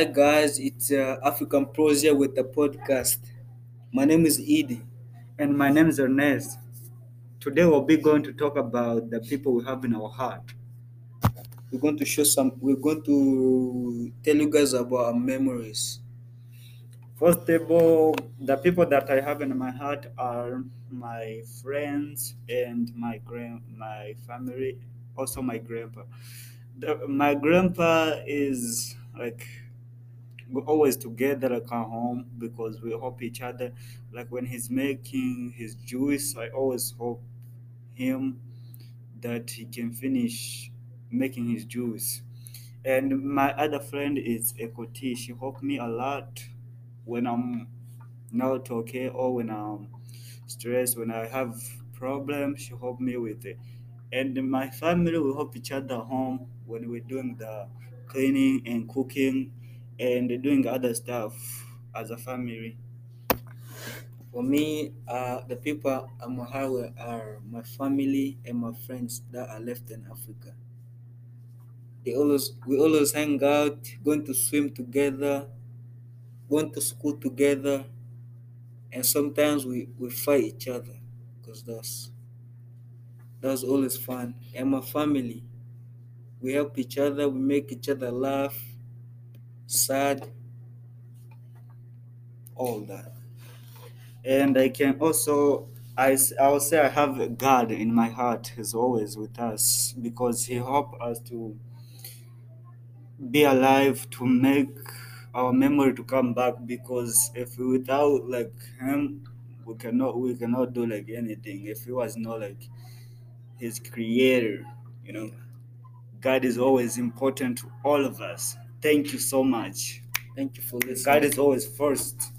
guys, it's uh, African Pros with the podcast. My name is Edie. And my name is Ernest. Today we'll be going to talk about the people we have in our heart. We're going to show some. We're going to tell you guys about our memories. First of all, the people that I have in my heart are my friends and my grand, my family, also my grandpa. The, my grandpa is like we're always together like at home because we help each other. Like when he's making his juice, I always hope him that he can finish making his juice. And my other friend is Ekoti. She helped me a lot when I'm not okay or when I'm stressed, when I have problems, she helped me with it. And my family we help each other home when we're doing the cleaning and cooking and doing other stuff as a family. For me, uh, the people I'm with are my family and my friends that are left in Africa. They always we always hang out, going to swim together, going to school together, and sometimes we, we fight each other because that's that's always fun. And my family, we help each other, we make each other laugh, sad, all that. And I can also I, I will say I have God in my heart is always with us because He helped us to be alive to make our memory to come back because if without like Him we cannot we cannot do like anything if He was not like His creator you know God is always important to all of us thank you so much Thank you for listening. God is always first